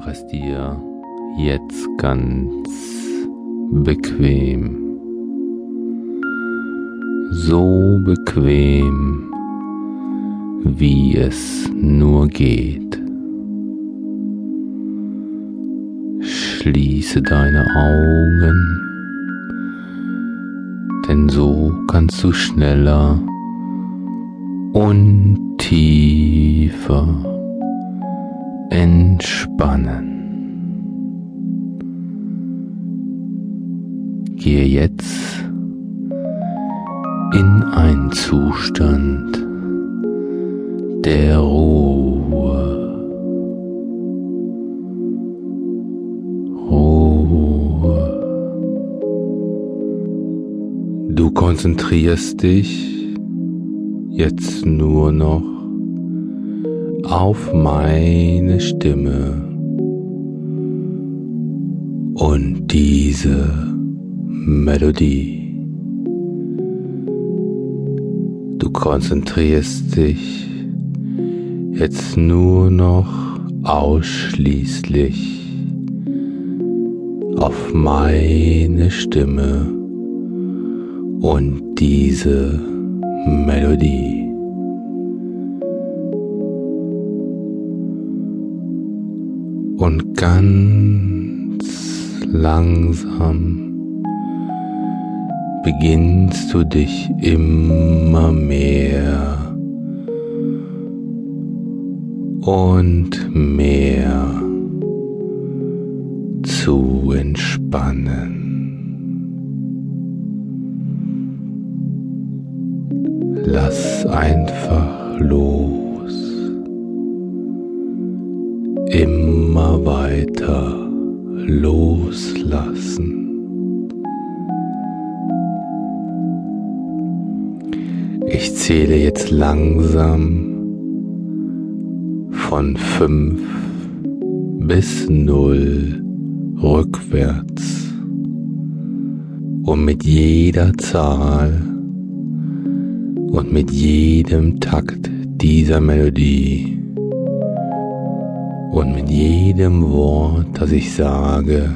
Mach es dir jetzt ganz bequem. So bequem, wie es nur geht. Schließe deine Augen, denn so kannst du schneller und tiefer entspannen. Gehe jetzt in einen Zustand der Ruhe. Ruhe. Du konzentrierst dich jetzt nur noch auf meine Stimme und diese Melodie. Du konzentrierst dich jetzt nur noch ausschließlich auf meine Stimme und diese Melodie. Und ganz langsam beginnst du dich immer mehr und mehr zu entspannen. Lass einfach los. Immer weiter loslassen. Ich zähle jetzt langsam von fünf bis null rückwärts. Und mit jeder Zahl und mit jedem Takt dieser Melodie und mit jedem Wort, das ich sage,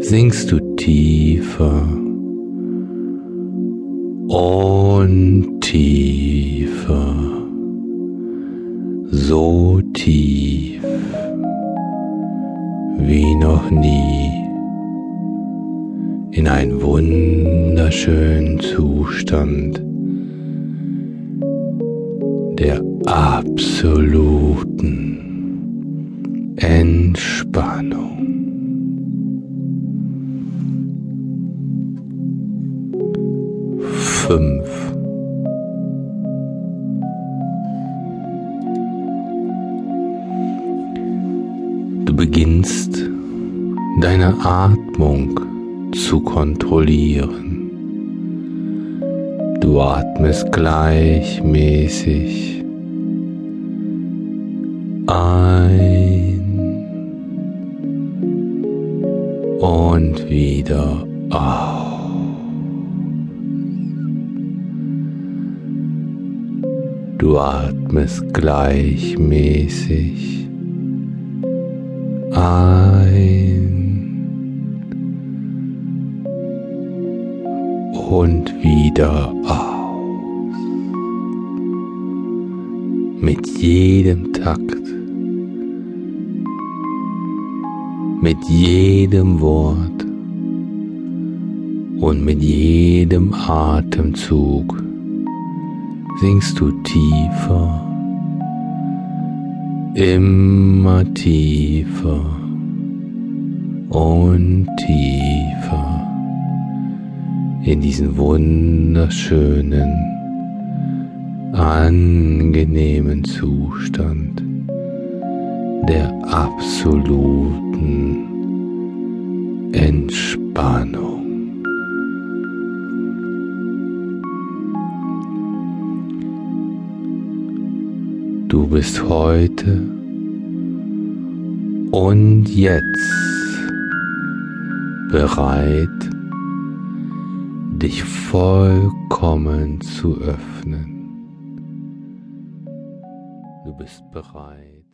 sinkst du tiefer und tiefer, so tief wie noch nie. In einen wunderschönen Zustand der absoluten Entspannung. Fünf. Du beginnst deine Atmung zu kontrollieren. Du atmest gleichmäßig ein und wieder auf. Du atmest gleichmäßig ein und wieder aus. Mit jedem Takt. Mit jedem Wort. Und mit jedem Atemzug. Sinkst du tiefer, immer tiefer. Und tiefer in diesen wunderschönen, angenehmen Zustand der absoluten Entspannung. Du bist heute und jetzt bereit, dich vollkommen zu öffnen. Du bist bereit.